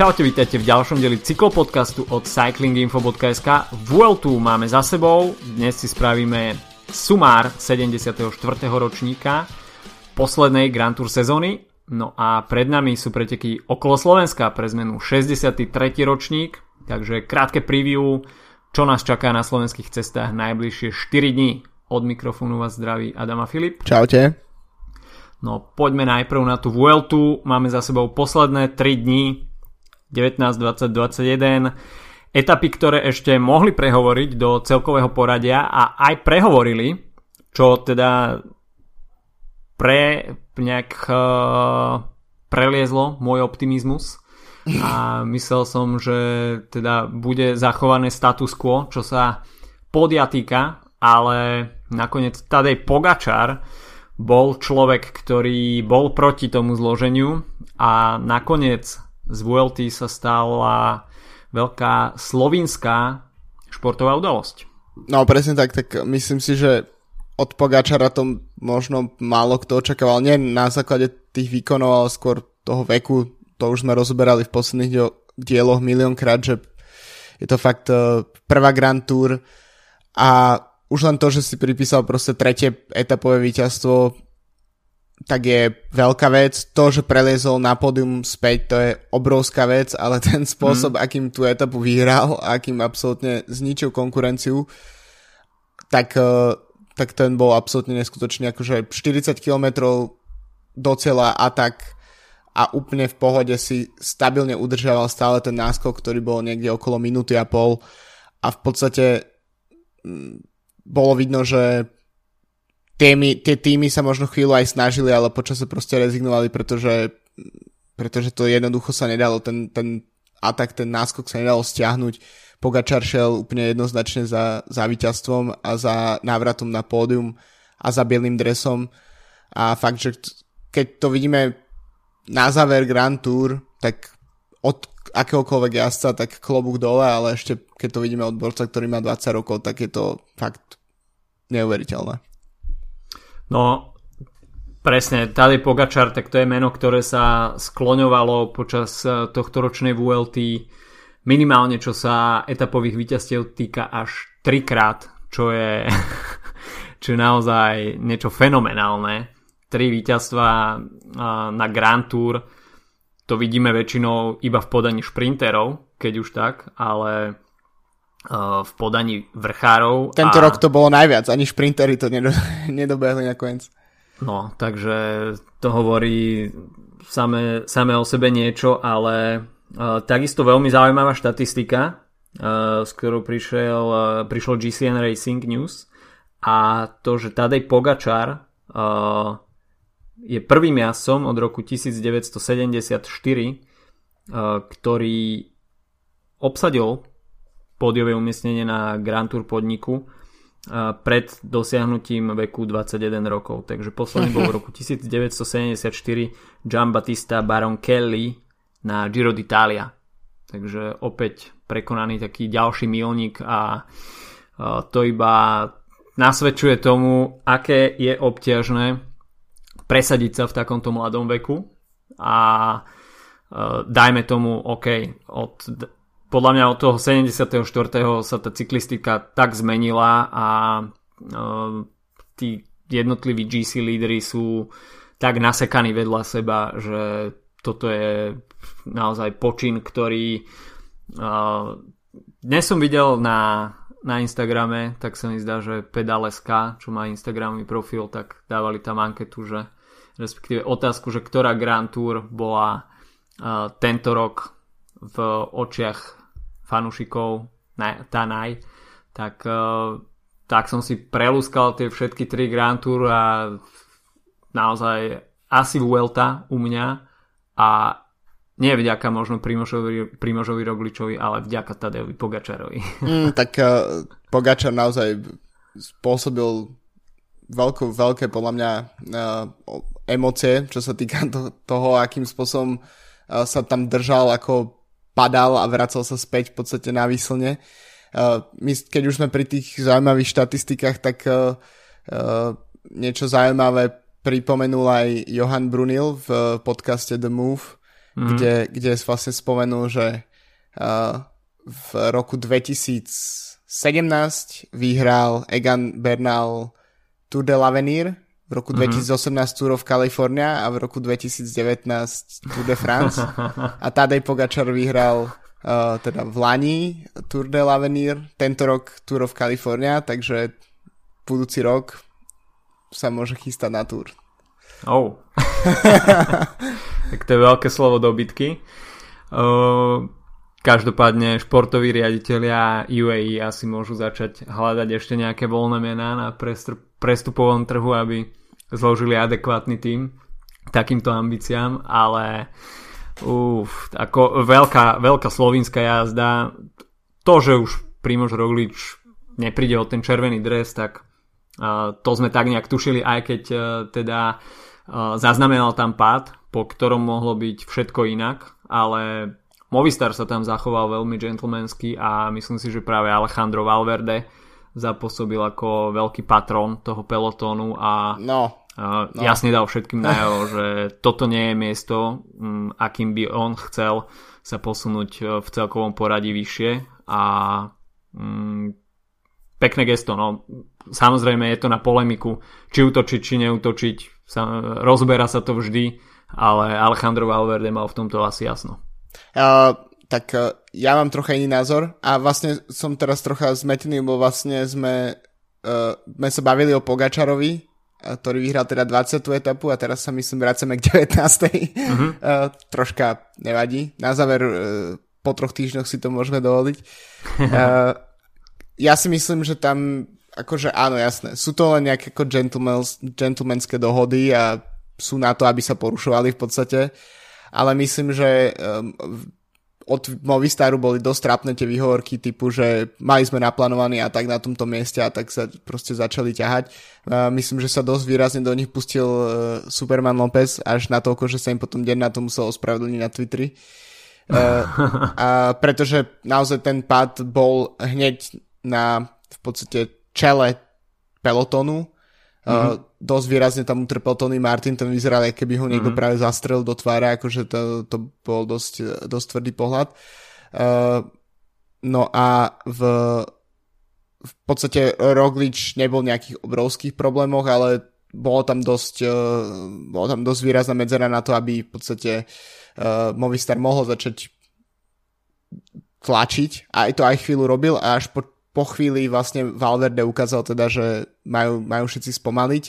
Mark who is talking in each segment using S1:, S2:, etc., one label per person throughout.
S1: Čaute, vítajte v ďalšom deli cyklopodcastu od cyclinginfo.sk. Vueltu máme za sebou, dnes si spravíme sumár 74. ročníka poslednej Grand Tour sezóny. No a pred nami sú preteky okolo Slovenska pre zmenu 63. ročník, takže krátke preview, čo nás čaká na slovenských cestách najbližšie 4 dní. Od mikrofónu vás zdraví Adama Filip.
S2: Čaute.
S1: No poďme najprv na tú Vueltu, máme za sebou posledné 3 dní, 19, 20, 21 etapy, ktoré ešte mohli prehovoriť do celkového poradia a aj prehovorili, čo teda pre nejak uh, preliezlo môj optimizmus. A myslel som, že teda bude zachované status quo, čo sa podia týka, ale nakoniec Tadej Pogačar bol človek, ktorý bol proti tomu zloženiu a nakoniec z VLT sa stala veľká slovinská športová udalosť.
S2: No presne tak, tak myslím si, že od Pogačara to možno málo kto očakával, nie na základe tých výkonov, ale skôr toho veku, to už sme rozoberali v posledných dieloch miliónkrát, že je to fakt uh, prvá Grand Tour. A už len to, že si pripísal proste tretie etapové víťazstvo tak je veľká vec. To, že preliezol na pódium späť, to je obrovská vec, ale ten spôsob, mm. akým tú etapu vyhral a akým absolútne zničil konkurenciu, tak, eh, tak ten bol absolútne neskutočný. Akože 40 km do cieľa atak a úplne v pohode si stabilne udržával stále ten náskok, ktorý bol niekde okolo minúty a pol a v podstate mm, bolo vidno, že týmy, tie týmy sa možno chvíľu aj snažili, ale počasie proste rezignovali, pretože, pretože to jednoducho sa nedalo, ten, ten atak, ten náskok sa nedalo stiahnuť. Pogačar šel úplne jednoznačne za, za víťazstvom a za návratom na pódium a za bielým dresom a fakt, že keď to vidíme na záver Grand Tour, tak od akéhokoľvek jazdca, tak klobúk dole, ale ešte keď to vidíme od borca, ktorý má 20 rokov, tak je to fakt neuveriteľné.
S1: No, presne, tady Pogačar, tak to je meno, ktoré sa skloňovalo počas eh, tohto ročnej VLT minimálne čo sa etapových víťazstiev týka až trikrát, čo je, čo je naozaj niečo fenomenálne. Tri víťazstva eh, na Grand Tour, to vidíme väčšinou iba v podaní šprinterov, keď už tak, ale v podaní vrchárov.
S2: Tento a... rok to bolo najviac, ani šprintery to nedo... nedobehli nakoniec.
S1: No, takže to hovorí same, same o sebe niečo, ale uh, takisto veľmi zaujímavá štatistika, uh, s ktorou prišiel, uh, prišlo GCN Racing News a to, že Tadej Pogačar uh, je prvým jasom od roku 1974, uh, ktorý obsadil pódiové umiestnenie na Grand Tour podniku pred dosiahnutím veku 21 rokov. Takže posledný bol v roku 1974 Gian Battista Baron Kelly na Giro d'Italia. Takže opäť prekonaný taký ďalší milník a to iba nasvedčuje tomu, aké je obťažné presadiť sa v takomto mladom veku a dajme tomu, OK, od podľa mňa od toho 74. sa tá cyklistika tak zmenila a uh, tí jednotliví GC lídry sú tak nasekaní vedľa seba, že toto je naozaj počin, ktorý uh, dnes som videl na, na Instagrame, tak sa mi zdá, že Pedaleska, čo má Instagramový profil, tak dávali tam anketu, že respektíve otázku, že ktorá Grand Tour bola uh, tento rok v očiach fanúšikov, tá naj, tak, eh, tak som si prelúskal tie všetky tri Grand Tour a naozaj asi Vuelta u mňa a nie vďaka možno Primožovi, Primožovi Rogličovi, ale vďaka Tadejovi Pogačarovi.
S2: Mm, tak uh, Pogačar naozaj spôsobil veľkú, veľké podľa mňa uh, emócie, čo sa týka to, toho, akým spôsobom uh, sa tam držal ako padal a vracal sa späť v podstate na. Uh, my, keď už sme pri tých zaujímavých štatistikách, tak uh, uh, niečo zaujímavé pripomenul aj Johan Brunil v podcaste The Move, mm. kde, kde vlastne spomenul, že v roku 2017 vyhral Egan Bernal Tour de l'Avenir, v roku mm-hmm. 2018 Tour of California a v roku 2019 Tour de France. a Tadej Pogačar vyhral uh, teda v Lani Tour de l'Avenir, tento rok Tour of California, takže budúci rok sa môže chystať na Tour.
S1: Oh. tak to je veľké slovo do bitky. Uh, každopádne športoví riaditeľia UAE asi môžu začať hľadať ešte nejaké voľné mená na prestupovom trhu, aby zložili adekvátny tým takýmto ambíciám, ale uf, ako veľká, veľká slovinská jazda, to, že už Primož Roglič nepríde o ten červený dres, tak uh, to sme tak nejak tušili, aj keď uh, teda uh, zaznamenal tam pád, po ktorom mohlo byť všetko inak, ale Movistar sa tam zachoval veľmi gentlemansky a myslím si, že práve Alejandro Valverde zapôsobil ako veľký patron toho pelotónu a
S2: no.
S1: No. Jasne dal všetkým najavo, že toto nie je miesto, mm, akým by on chcel sa posunúť e, v celkovom poradí vyššie a mm, pekné gesto. No. Samozrejme je to na polemiku, či utočiť, či neutočiť. Sa, rozberá sa to vždy, ale Alejandro Valverde mal v tomto asi jasno.
S2: Uh, tak uh, ja mám trocha iný názor a vlastne som teraz trocha zmetený, lebo vlastne sme, uh, sme sa bavili o Pogačarovi ktorý vyhral teda 20. etapu a teraz sa myslím vracame k 19. Uh-huh. uh, troška nevadí. Na záver uh, po troch týždňoch si to môžeme dovoliť. uh, ja si myslím, že tam akože áno, jasné, sú to len nejaké ako gentlemanské dohody a sú na to, aby sa porušovali v podstate, ale myslím, že um, od Movistaru boli dosť trápne tie výhovorky typu, že mali sme naplánovaný a tak na tomto mieste a tak sa proste začali ťahať. myslím, že sa dosť výrazne do nich pustil uh, Superman Lopez až na toľko, že sa im potom deň na to musel ospravedlniť na Twitteri. Uh, a pretože naozaj ten pád bol hneď na v podstate čele pelotonu Mm-hmm. Uh, dosť výrazne tam utrpel Tony Martin, ten vyzeral, ako keby ho niekto mm-hmm. práve zastrel do tváre, akože to, to bol dosť, dosť tvrdý pohľad. Uh, no a v, v podstate Roglič nebol v nejakých obrovských problémoch, ale bolo tam dosť, uh, bolo tam dosť výrazná medzera na to, aby v podstate uh, Movistar mohol začať tlačiť a aj to aj chvíľu robil a až po po chvíli vlastne Valverde ukázal teda, že majú, majú všetci spomaliť,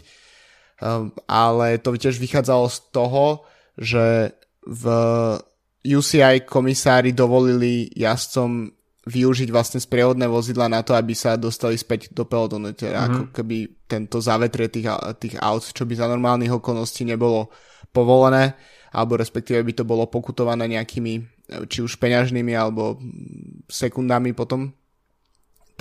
S2: um, ale to tiež vychádzalo z toho, že v UCI komisári dovolili jazdcom využiť vlastne sprievodné vozidla na to, aby sa dostali späť do pelotonu. Teda mm-hmm. ako keby tento zavetrie tých, tých aut, čo by za normálnych okolností nebolo povolené, alebo respektíve by to bolo pokutované nejakými či už peňažnými alebo sekundami potom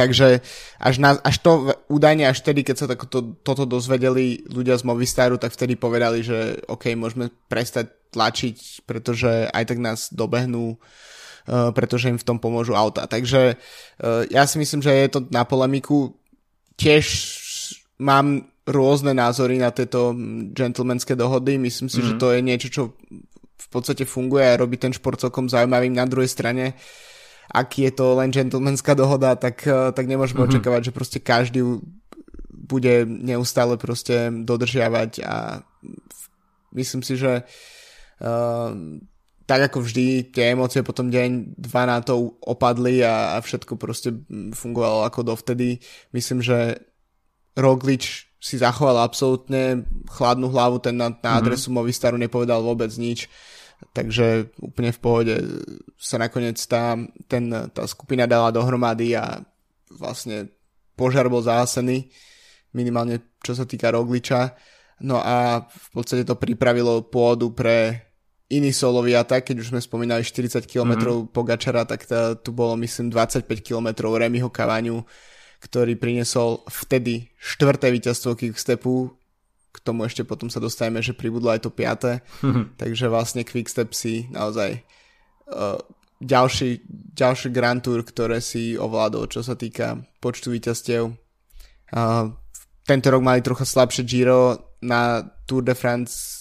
S2: Takže až, na, až to údajne až vtedy, keď sa to, toto dozvedeli ľudia z Movistaru, tak vtedy povedali, že OK, môžeme prestať tlačiť, pretože aj tak nás dobehnú, uh, pretože im v tom pomôžu auta. Takže uh, ja si myslím, že je to na polemiku. Tiež mám rôzne názory na tieto gentlemanské dohody. Myslím si, mm-hmm. že mhm. to je niečo, čo v podstate funguje a robí ten šport celkom zaujímavým. Na druhej strane uh, ak je to len gentlemanská dohoda, tak, eh, tak nemôžeme mm-hmm. očakávať, že proste každý bude neustále proste dodržiavať a myslím si, že uh, tak ako vždy tie emócie potom deň, dva na to opadli a, a všetko proste fungovalo ako dovtedy. Myslím, že Roglič si zachoval absolútne chladnú hlavu, ten na, na mhm. adresu mm-hmm. Movistaru nepovedal vôbec nič takže úplne v pohode sa nakoniec tá, ten, tá skupina dala dohromady a vlastne požiar bol zahasený, minimálne čo sa týka Rogliča. No a v podstate to pripravilo pôdu pre iný solový atak, keď už sme spomínali 40 km mm-hmm. Pogačara, tak to, tu bolo myslím 25 km Remiho Kavaniu, ktorý priniesol vtedy štvrté víťazstvo Quickstepu k tomu ešte potom sa dostaneme, že pribudlo aj to piaté. Mm-hmm. Takže vlastne Quickstep si naozaj uh, ďalší, ďalší Grand Tour, ktoré si ovládol, čo sa týka počtu víťazstiev. Uh, tento rok mali trocha slabšie Giro, na Tour de France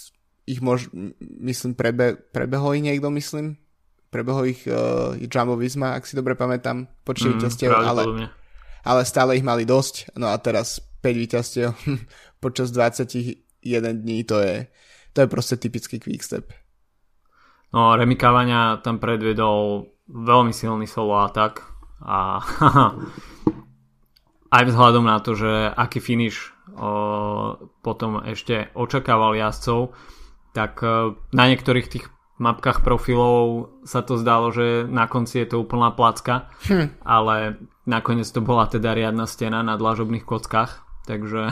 S2: ich mož, myslím, prebe, prebehol ich niekto, myslím. Prebehol ich uh, Jumbo Visma, ak si dobre pamätám, počet mm, ale, ale stále ich mali dosť. No a teraz 5 víťazstiev počas 21 dní, to je, to je proste typický quickstep.
S1: No, Remikávania tam predvedol veľmi silný solo atak a aj vzhľadom na to, že aký finish o, potom ešte očakával jazdcov, tak e, na niektorých tých mapkách profilov sa to zdalo, že na konci je to úplná placka, hm. ale nakoniec to bola teda riadna stena na dlažobných kockách, takže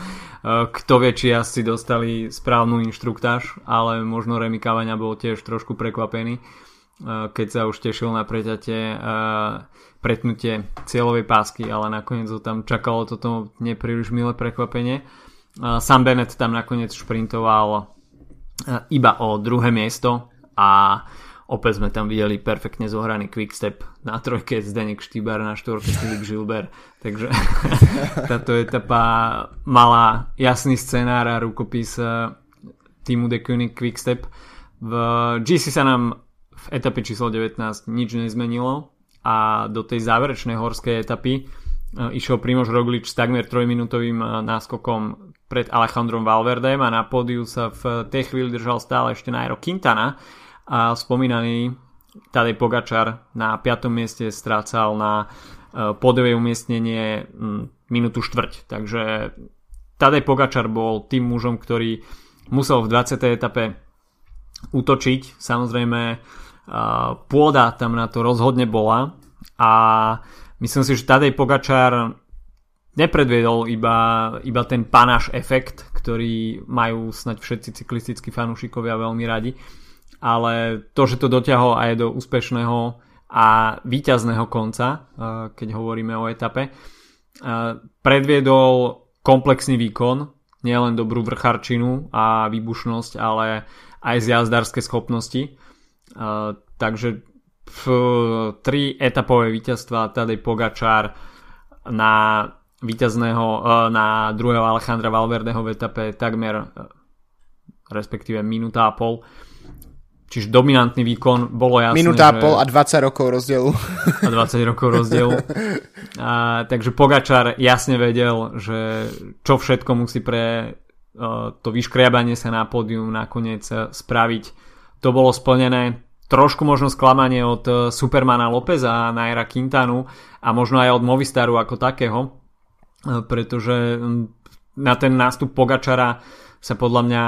S1: kto vie, či asi dostali správnu inštruktáž, ale možno Remy Kavania bol tiež trošku prekvapený, keď sa už tešil na preťatie pretnutie cieľovej pásky, ale nakoniec ho tam čakalo toto nepríliš milé prekvapenie. Sam Bennett tam nakoniec šprintoval iba o druhé miesto a Opäť sme tam videli perfektne zohraný quickstep na trojke Zdenek Štýbar, na štvorke Filip Žilber. Takže táto etapa mala jasný scenár a rukopis eh, týmu The Koenig Quickstep. V GC sa nám v etape číslo 19 nič nezmenilo a do tej záverečnej horskej etapy eh, išiel Primož Roglič s takmer trojminútovým eh, náskokom pred Alejandrom Valverdem a na pódiu sa v tej chvíli držal stále ešte Nairo Quintana a spomínaný Tadej Pogačar na 5. mieste strácal na e, podové umiestnenie minútu štvrť. Takže Tadej Pogačar bol tým mužom, ktorý musel v 20. etape útočiť. Samozrejme e, pôda tam na to rozhodne bola a myslím si, že Tadej Pogačar nepredviedol iba, iba ten panáš efekt, ktorý majú snať všetci cyklistickí fanúšikovia veľmi radi ale to, že to dotiahol aj do úspešného a víťazného konca, eh, keď hovoríme o etape, eh, predviedol komplexný výkon, nielen dobrú vrcharčinu a výbušnosť, ale aj z jazdárske schopnosti. Eh, takže v tri etapové víťazstva Tadej Pogačár na víťazného, na druhého Alejandra Valverdeho v etape takmer respektíve minúta a pol Čiže dominantný výkon, bolo jasné,
S2: Minúta a pol a 20 rokov rozdielu.
S1: A 20 rokov rozdielu. A, takže Pogačar jasne vedel, že čo všetko musí pre uh, to vyškriabanie sa na pódium nakoniec e, spraviť. To bolo splnené. Trošku možno sklamanie od uh, Supermana Lópeza a Naira Quintanu a možno aj od Movistaru ako takého, uh, pretože na ten nástup Pogačara sa podľa mňa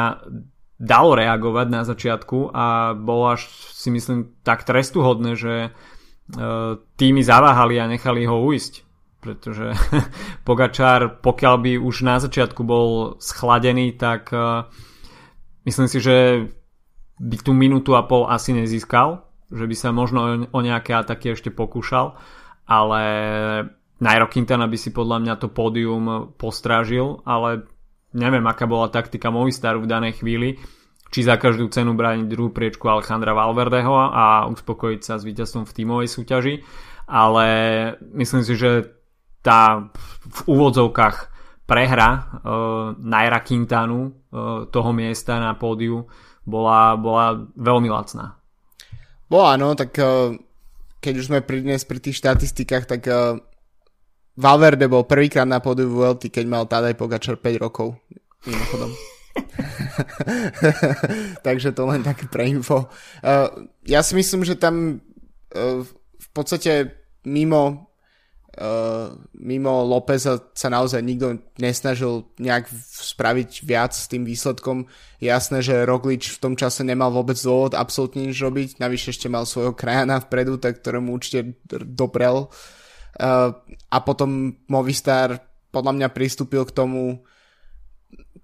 S1: dalo reagovať na začiatku a bolo až si myslím tak trestuhodné, že e, týmy zaváhali a nechali ho uísť. Pretože Pogačár, pokiaľ by už na začiatku bol schladený, tak e, myslím si, že by tú minútu a pol asi nezískal, že by sa možno o nejaké ataky ešte pokúšal, ale Nairo Quintana by si podľa mňa to pódium postrážil, ale neviem, aká bola taktika Movistaru v danej chvíli, či za každú cenu brániť druhú priečku Alejandra Valverdeho a uspokojiť sa s víťazstvom v tímovej súťaži, ale myslím si, že tá v úvodzovkách prehra uh, Naira Quintanu uh, toho miesta na pódiu bola, bola veľmi lacná.
S2: Bola, no, tak uh, keď už sme pri dnes pri tých štatistikách, tak uh, Valverde bol prvýkrát na pódiu VLT, keď mal Tadej Pogačar 5 rokov. Mimochodom. Takže to len také pre info. Uh, ja si myslím, že tam uh, v podstate mimo uh, mimo Lópeza sa naozaj nikto nesnažil nejak spraviť viac s tým výsledkom. Jasné, že Roglič v tom čase nemal vôbec dôvod absolútne nič robiť, navyše ešte mal svojho krajana vpredu, tak ktorému určite doprel. Uh, a potom Movistar podľa mňa pristúpil k tomu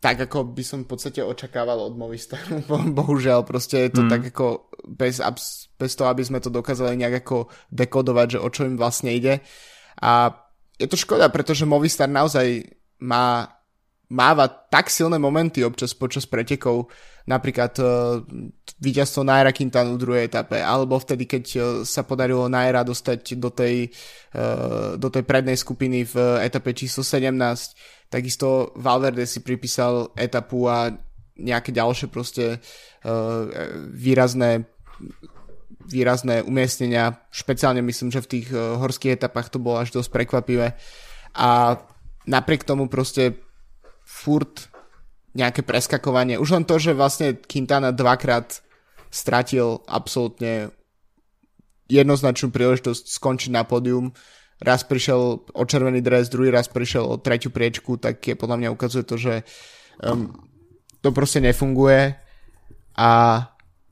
S2: tak ako by som v podstate očakával od Movistaru. Bohužiaľ, proste je to mm. tak ako bez, bez toho, aby sme to dokázali nejak ako dekodovať, že o čo im vlastne ide. A je to škoda, pretože Movistar naozaj má máva tak silné momenty občas počas pretekov, napríklad uh, víťazstvo Naira Quintana v druhej etape, alebo vtedy, keď uh, sa podarilo Naira dostať do tej, uh, do tej prednej skupiny v etape číslo 17, Takisto Valverde si pripísal etapu a nejaké ďalšie proste výrazné výrazné umiestnenia, špeciálne myslím, že v tých horských etapách to bolo až dosť prekvapivé. A napriek tomu proste furt nejaké preskakovanie. Už len to, že vlastne Quintana dvakrát stratil absolútne jednoznačnú príležitosť skončiť na pódium. Raz prišiel o červený dres, druhý raz prišiel o tretiu priečku, tak je podľa mňa ukazuje to, že um, to proste nefunguje a,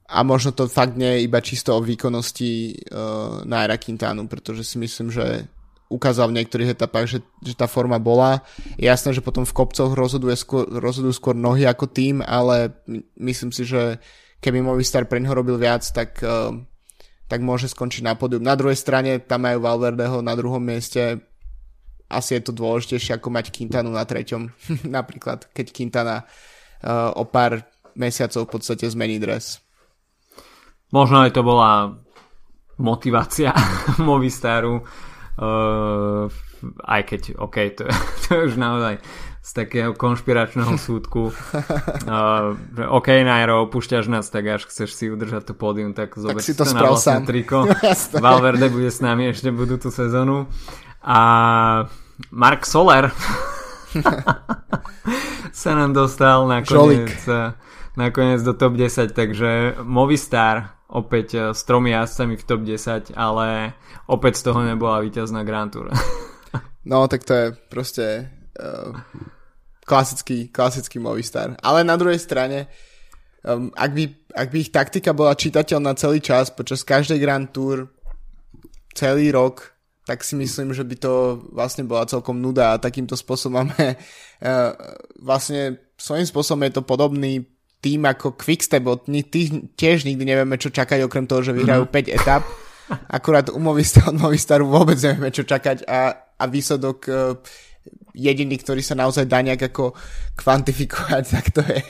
S2: a možno to fakt nie je iba čisto o výkonnosti uh, Naira Quintanu, pretože si myslím, že ukázal v niektorých etapách, že, že tá forma bola. Je jasné, že potom v kopcoch rozhoduje skôr, rozhodujú skôr nohy ako tým, ale myslím si, že keby Movistar pre neho robil viac, tak, uh, tak môže skončiť na podium. Na druhej strane tam majú Valverdeho na druhom mieste. Asi je to dôležitejšie ako mať Quintanu na treťom. Napríklad, keď Quintana uh, o pár mesiacov v podstate zmení dres.
S1: Možno aj to bola motivácia Movistaru Uh, aj keď, OK, to, to je už naozaj z takého konšpiračného súdku. Uh, OK, Nairo, opúšťaš nás, tak až chceš si udržať to pódium, tak zober tak si to na vlastné triko. Valverde bude s nami ešte budúcu sezónu. A Mark Soler sa nám dostal nakoniec, nakoniec do top 10, takže Movistar opäť eh, s tromi jazdcami v top 10, ale opäť z toho nebola víťazná Grand Tour.
S2: no, tak to je proste uh, klasický, klasický Movistar. Ale na druhej strane, um, ak, by, ak by ich taktika bola čitateľná celý čas, počas každej Grand Tour, celý rok, tak si myslím, že by to vlastne bola celkom nuda a takýmto spôsobom máme uh, vlastne svojím spôsobom je to podobný tým ako Quickstep, od tých tiež nikdy nevieme, čo čakať, okrem toho, že vyhrajú mm-hmm. 5 etap. Akurát u Movistar, od Movistaru vôbec nevieme, čo čakať a, a výsledok uh, jediný, ktorý sa naozaj dá nejak ako kvantifikovať, tak to je,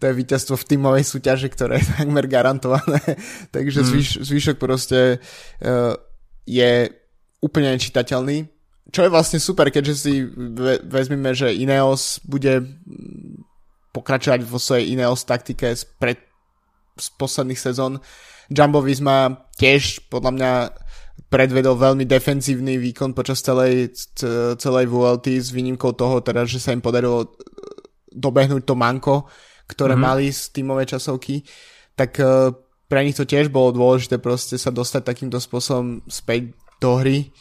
S2: to je víťazstvo v tímovej súťaži, ktoré je takmer garantované. Takže mm. zvyš, zvyšok proste uh, je úplne nečitateľný. Čo je vlastne super, keďže si vezmeme, že Ineos bude pokračovať vo svojej Ineos taktike z, pred, z posledných sezón. Jumbo Visma tiež podľa mňa predvedol veľmi defenzívny výkon počas celej, celej VLT s výnimkou toho, teda, že sa im podarilo e, dobehnúť to manko, ktoré mm-hmm. mali z tímovej časovky, tak uh, pre nich to tiež bolo dôležité proste sa dostať takýmto spôsobom späť do hry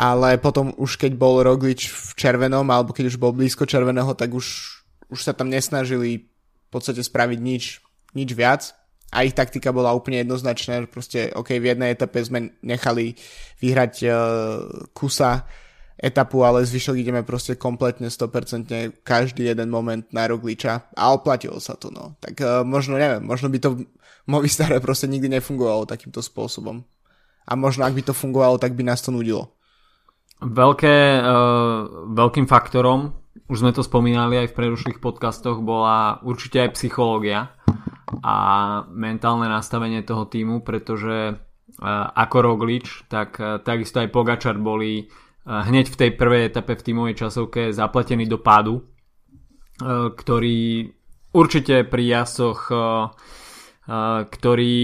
S2: ale potom už keď bol Roglič v červenom alebo keď už bol blízko červeného, tak už už sa tam nesnažili v podstate spraviť nič, nič viac a ich taktika bola úplne jednoznačná, že proste OK, v jednej etape sme nechali vyhrať uh, kusa etapu, ale zvyšok ideme proste kompletne 100% každý jeden moment na Rogliča a oplatilo sa to, no. Tak uh, možno, neviem, možno by to v Movistare proste nikdy nefungovalo takýmto spôsobom. A možno ak by to fungovalo, tak by nás to nudilo.
S1: Veľké, uh, veľkým faktorom už sme to spomínali aj v prerušlých podcastoch, bola určite aj psychológia a mentálne nastavenie toho týmu, pretože e, ako Roglič, tak e, takisto aj Pogačar boli e, hneď v tej prvej etape v tímovej časovke zapletení do pádu, ktorý určite pri jasoch ktorí,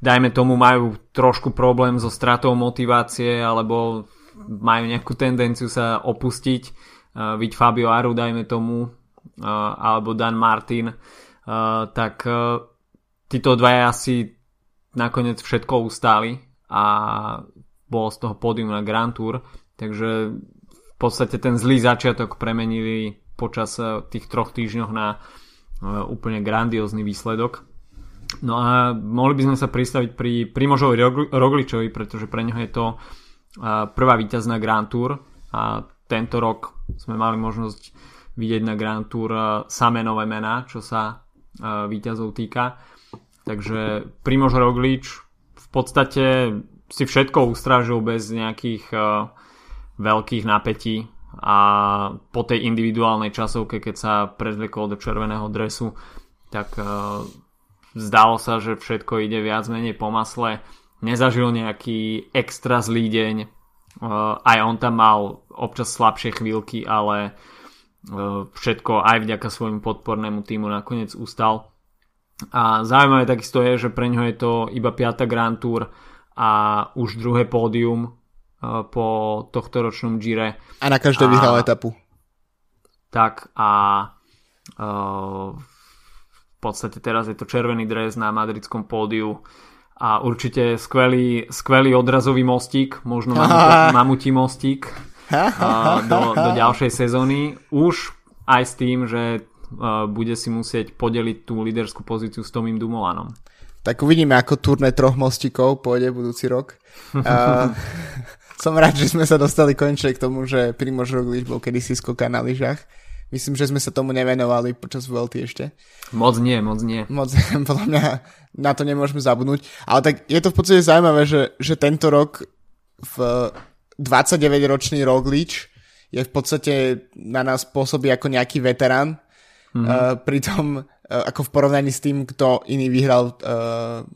S1: dajme tomu, majú trošku problém so stratou motivácie alebo majú nejakú tendenciu sa opustiť, viď Fabio Aru, dajme tomu, alebo Dan Martin, tak uh, títo dvaja asi nakoniec všetko ustáli a bolo z toho pódium na Grand Tour, takže v podstate ten zlý začiatok premenili počas tých troch týždňoch na úplne grandiózny výsledok. No a mohli by sme sa pristaviť pri Primožovi Rogličovi, pretože pre neho je to prvá víťazná Grand Tour a tento rok sme mali možnosť vidieť na Grand Tour eh, samé nové mená, čo sa eh, víťazov týka. Takže Primož Roglič v podstate si všetko ustrážil bez nejakých eh, veľkých napätí a po tej individuálnej časovke, keď sa prezvekol do červeného dresu, tak zdalo sa, že všetko ide viac menej po masle. Nezažil nejaký extra zlý deň, aj on tam mal občas slabšie chvíľky, ale všetko aj vďaka svojmu podpornému týmu nakoniec ustal. A zaujímavé takisto je, že pre ňo je to iba 5. Grand Tour a už druhé pódium po tohto ročnom Gire.
S2: A na každej vyhral etapu.
S1: Tak a uh, v podstate teraz je to červený dres na madridskom pódiu a určite skvelý, skvelý odrazový mostík, možno mamutí mostík do, do ďalšej sezóny. Už aj s tým, že bude si musieť podeliť tú líderskú pozíciu s Tomým Dumolanom.
S2: Tak uvidíme, ako turné troch mostíkov pôjde budúci rok. uh, som rád, že sme sa dostali konečne k tomu, že Primož Roglič bol kedysi skoka na lyžach. Myslím, že sme sa tomu nevenovali počas VLT ešte.
S1: Moc nie, moc nie.
S2: Moc, podľa mňa na to nemôžeme zabudnúť. Ale tak je to v podstate zaujímavé, že, že tento rok v 29-ročný Roglič je v podstate na nás pôsobí ako nejaký veterán. Mm-hmm. Uh, pritom uh, ako v porovnaní s tým, kto iný vyhral, uh,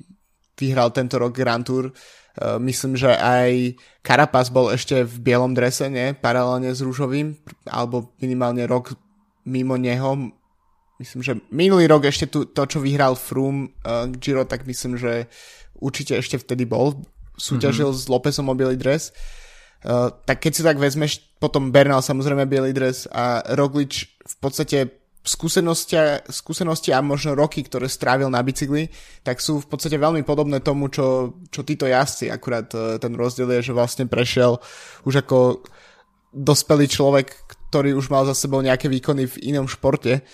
S2: vyhral tento rok Grand Tour, uh, myslím, že aj Carapaz bol ešte v bielom drese, nie? Paralelne s rúžovým, alebo minimálne rok mimo neho. Myslím, že minulý rok ešte tu, to, čo vyhral Froome uh, Giro, tak myslím, že určite ešte vtedy bol. Súťažil mm-hmm. s Lópezom o bielý dres. Uh, tak keď si tak vezmeš, potom Bernal samozrejme bielý dres a Roglič v podstate skúsenosti, skúsenosti a možno roky, ktoré strávil na bicykli, tak sú v podstate veľmi podobné tomu, čo, čo títo jazdci. Akurát uh, ten rozdiel je, že vlastne prešiel už ako dospelý človek, ktorý už mal za sebou nejaké výkony v inom športe,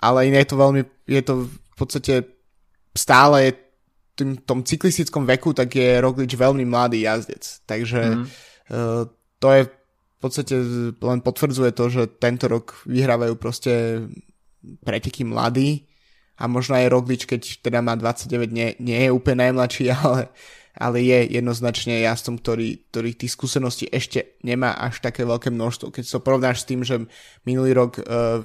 S2: ale iné je to veľmi, je to v podstate stále je tým, tom cyklistickom veku, tak je Roglič veľmi mladý jazdec. Takže mm. uh, to je v podstate len potvrdzuje to, že tento rok vyhrávajú proste preteky mladí a možno aj Roglič, keď teda má 29, nie, nie je úplne najmladší, ale ale je jednoznačne jazdcom, ktorý, ktorý tých skúseností ešte nemá až také veľké množstvo. Keď sa so porovnáš s tým, že minulý rok uh,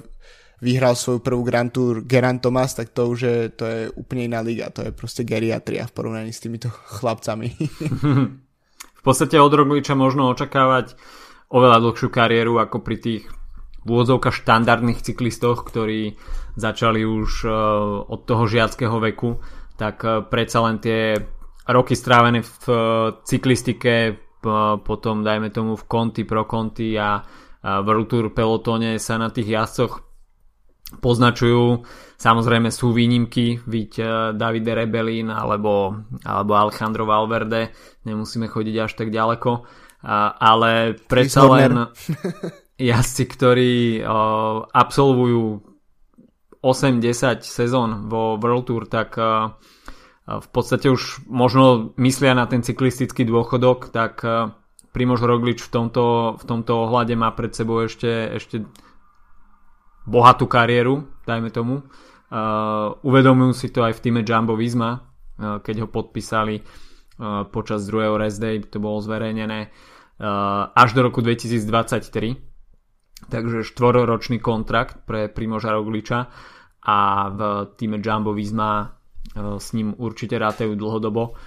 S2: vyhral svoju prvú Grand Tour Geran Thomas, tak to už je, to je úplne iná liga. To je proste geriatria v porovnaní s týmito chlapcami.
S1: v podstate od Rogliča možno očakávať oveľa dlhšiu kariéru ako pri tých v štandardných cyklistoch, ktorí začali už uh, od toho žiackého veku, tak uh, predsa len tie roky strávené v uh, cyklistike, potom dajme tomu v Conti, Pro Conti a World Tour pelotone sa na tých jazdcoch poznačujú. Samozrejme sú výnimky, viď Davide Rebelín alebo, alebo Alejandro Valverde, nemusíme chodiť až tak ďaleko, ale predsa len jazdci, ktorí absolvujú 8-10 sezón vo World Tour, tak v podstate už možno myslia na ten cyklistický dôchodok, tak e, Primož Roglič v tomto, v tomto ohľade má pred sebou ešte, ešte bohatú kariéru, dajme tomu. Uh, uvedomujú si to aj v týme Jumbo Visma, uh, keď ho podpísali uh, počas druhého rest day, to bolo zverejnené až do roku 2023. Takže štvororočný kontrakt pre Primoža Rogliča a v týme Jumbo Visma Eh, s ním určite rátajú dlhodobo.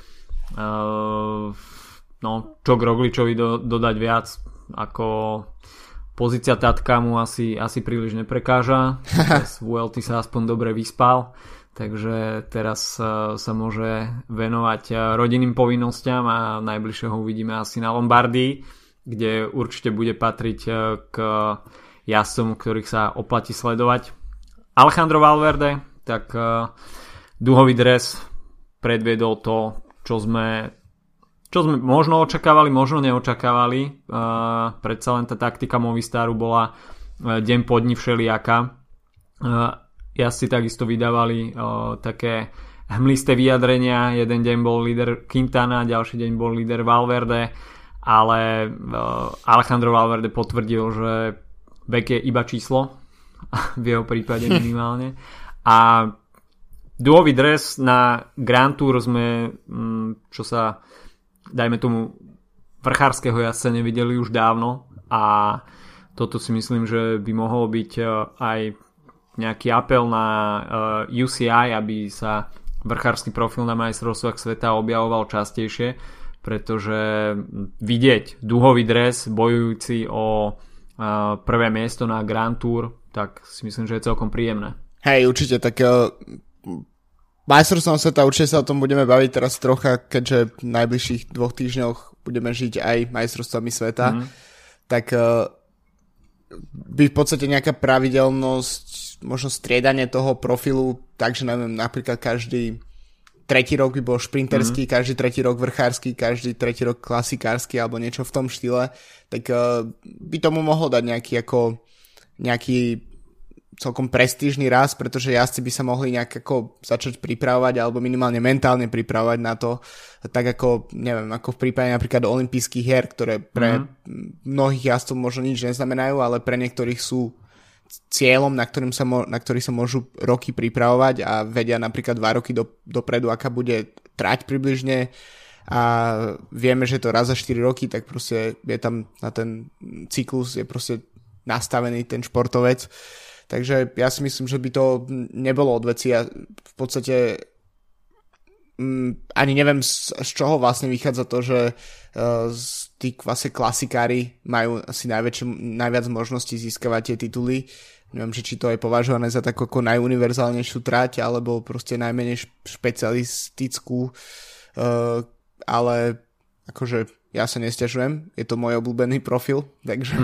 S1: Eh, no, čo k Rogličovi do, dodať viac, ako pozícia Tatka mu asi, asi príliš neprekáža. Z VLT sa aspoň dobre vyspal, takže teraz eh, sa môže venovať rodinným povinnostiam a najbližšie ho uvidíme asi na Lombardii, kde určite bude patriť k jazdcom, ktorých sa oplatí sledovať. Alejandro Valverde, tak duhový dres predviedol to, čo sme, čo sme možno očakávali, možno neočakávali. Uh, predsa len tá taktika Movistaru bola deň po dni všelijaká. Ja si takisto vydávali uh, také hmlisté vyjadrenia. Jeden deň bol líder Quintana, ďalší deň bol líder Valverde, ale uh, Alejandro Valverde potvrdil, že vek je iba číslo, v jeho prípade minimálne. A duový dres na Grand Tour sme, mm, čo sa dajme tomu vrchárskeho jazdca nevideli už dávno a toto si myslím, že by mohol byť aj nejaký apel na e, UCI, aby sa vrchársky profil na majstrovstvách sveta objavoval častejšie, pretože vidieť duhový dres bojujúci o prvé miesto na Grand Tour, tak si myslím, že je celkom príjemné.
S2: Hej, určite, tak uh, majstrovstvom sveta, určite sa o tom budeme baviť teraz trocha, keďže v najbližších dvoch týždňoch budeme žiť aj majstrovstvami sveta, mm. tak uh, by v podstate nejaká pravidelnosť, možno striedanie toho profilu, takže neviem, napríklad každý tretí rok by bol šprinterský, mm. každý tretí rok vrchársky, každý tretí rok klasikársky alebo niečo v tom štýle, tak uh, by tomu mohlo dať nejaký ako nejaký celkom prestížny raz, pretože jazdci by sa mohli nejak ako začať pripravovať alebo minimálne mentálne pripravovať na to, tak ako, neviem, ako v prípade napríklad olympijských hier, ktoré pre mm-hmm. mnohých jazdcov možno nič neznamenajú, ale pre niektorých sú cieľom, na, ktorým sa mo- na ktorý sa môžu roky pripravovať a vedia napríklad dva roky do, dopredu, aká bude trať približne a vieme, že to raz za 4 roky, tak proste je tam na ten cyklus je proste nastavený ten športovec. Takže ja si myslím, že by to nebolo od veci. Ja v podstate mm, ani neviem z, z čoho vlastne vychádza to, že uh, tí vlastne klasikári majú asi najviac možností získavať tie tituly. Neviem, že či to je považované za tak ako najuniverzálnejšiu trať, alebo proste najmenej špecialistickú, uh, ale akože ja sa nestiažujem, je to môj obľúbený profil, takže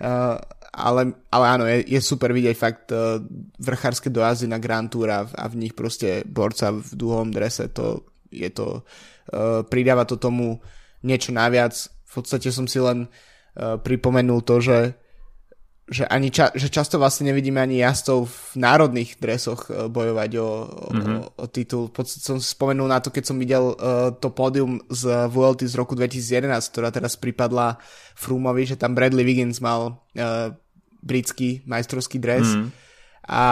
S2: uh, ale, ale áno, je, je super vidieť fakt uh, vrchárske dojazdy na Grand Tour a, a v nich proste borca v dúhom drese, to je to, uh, pridáva to tomu niečo naviac. V podstate som si len uh, pripomenul to, že že, ani ča, že často vlastne nevidíme ani jazdcov v národných dresoch uh, bojovať o, mm-hmm. o, o titul. V podstate som spomenul na to, keď som videl uh, to pódium z VLT z roku 2011, ktorá teraz pripadla Frumovi, že tam Bradley Wiggins mal uh, britský majstrovský dres. Mm. A,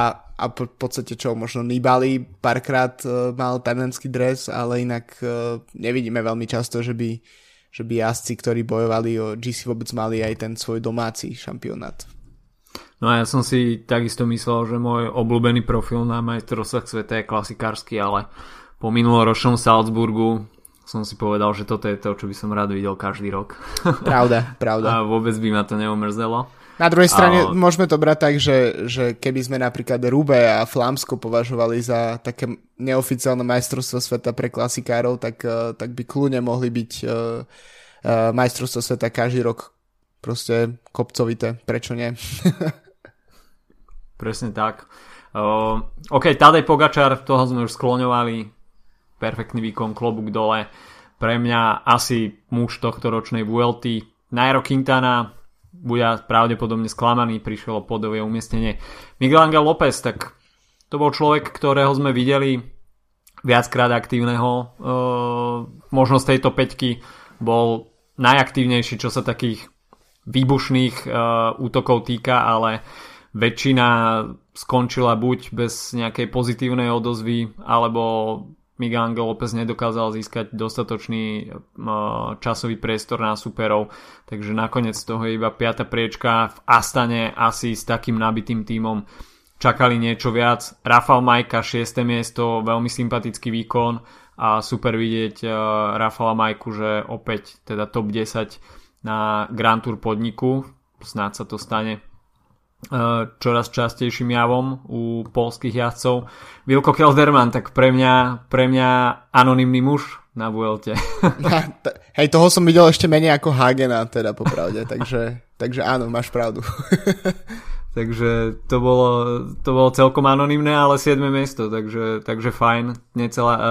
S2: a po, v podstate čo, možno Nibali párkrát uh, mal talianský dres, ale inak uh, nevidíme veľmi často, že by, že by jazdci, ktorí bojovali o GC vôbec mali aj ten svoj domáci šampionát.
S1: No a ja som si takisto myslel, že môj obľúbený profil na majstrovstvách sveta je klasikársky, ale po minuloročnom Salzburgu som si povedal, že toto je to, čo by som rád videl každý rok.
S2: Pravda, pravda.
S1: A vôbec by ma to neumrzelo.
S2: Na druhej strane a... môžeme to brať tak, že, že keby sme napríklad Rube a Flámsko považovali za také neoficiálne majstrovstvo sveta pre klasikárov, tak, uh, tak by kľúne mohli byť uh, uh, majstrovstvo sveta každý rok proste kopcovité. Prečo nie?
S1: Presne tak. Uh, OK, Tadej Pogačar, toho sme už skloňovali. Perfektný výkon, klobúk dole. Pre mňa asi muž tohto ročnej VLT. Nairo Quintana bude pravdepodobne sklamaný, prišiel o podové umiestnenie. Miguel Angel López, tak to bol človek, ktorého sme videli viackrát aktívneho. Uh, možno z tejto peťky bol najaktívnejší, čo sa takých výbušných uh, útokov týka, ale väčšina skončila buď bez nejakej pozitívnej odozvy, alebo Miguel López nedokázal získať dostatočný časový priestor na superov, takže nakoniec z toho je iba 5. priečka v Astane asi s takým nabitým tímom čakali niečo viac. Rafal Majka 6. miesto, veľmi sympatický výkon a super vidieť uh, Rafala Majku, že opäť teda top 10 na Grand Tour podniku, snáď sa to stane čoraz častejším javom u polských jazdcov. Vilko Kelderman, tak pre mňa, pre mňa anonymný muž na Vuelte.
S2: Hej, toho som videl ešte menej ako Hagena, teda popravde, takže, takže áno, máš pravdu.
S1: takže to bolo, to bolo celkom anonymné, ale 7. miesto, takže, takže fajn, necelá uh,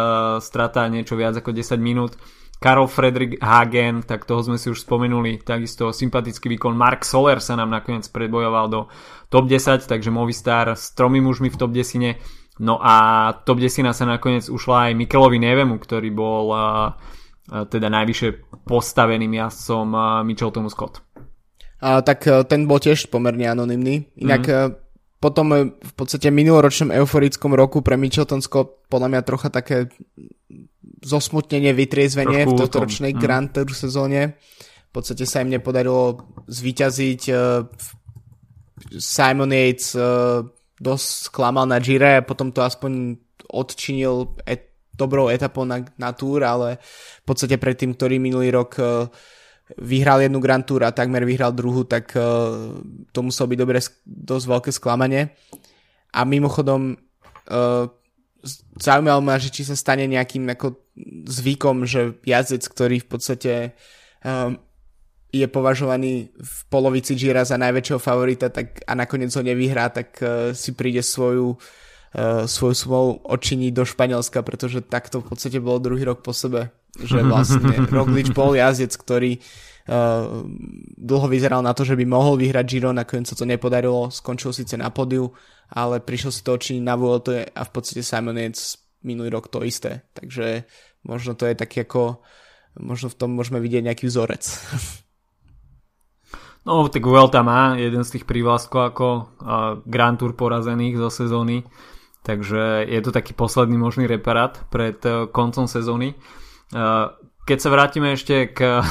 S1: strata, niečo viac ako 10 minút. Karol Fredrik Hagen, tak toho sme si už spomenuli, takisto sympatický výkon. Mark Soler sa nám nakoniec predbojoval do top 10, takže Movistar s tromi mužmi v top 10. No a top 10 sa nakoniec ušla aj Mikelovi Nevemu, ktorý bol uh, teda najvyššie postaveným jazdcom uh, Mitchell Tomu Scott.
S2: A, tak uh, ten bol tiež pomerne anonymný. Inak mm potom v podstate minuloročnom euforickom roku pre Mitchelton Scott podľa mňa trocha také zosmutnenie, vytriezvenie v tohto ročnej mm. Grand Tour sezóne. V podstate sa im nepodarilo zvíťaziť. E, Simon Yates e, dosť sklamal na Gire a potom to aspoň odčinil et, dobrou etapou na, na Tour, ale v podstate predtým, ktorý minulý rok e, vyhral jednu Grand Tour a takmer vyhral druhú, tak uh, to muselo byť dobre, dosť veľké sklamanie. A mimochodom uh, zaujímalo ma, že či sa stane nejakým ako zvykom, že jazdec, ktorý v podstate um, je považovaný v polovici Gira za najväčšieho favorita tak, a nakoniec ho nevyhrá, tak si príde svoju, uh, svoju svoj očiní do Španielska, pretože takto v podstate bolo druhý rok po sebe, že vlastne Roglič bol jazdec, ktorý uh, dlho vyzeral na to, že by mohol vyhrať Giro, nakoniec sa to nepodarilo, skončil síce na podiu, ale prišiel si to očiniť na Vuelte a v podstate Simon Yates minulý rok to isté, takže možno to je taký ako možno v tom môžeme vidieť nejaký vzorec.
S1: No, tak Vuelta má jeden z tých prívlastkov ako uh, Grand Tour porazených zo sezóny, takže je to taký posledný možný reparát pred uh, koncom sezóny. Uh, keď sa vrátime ešte k uh,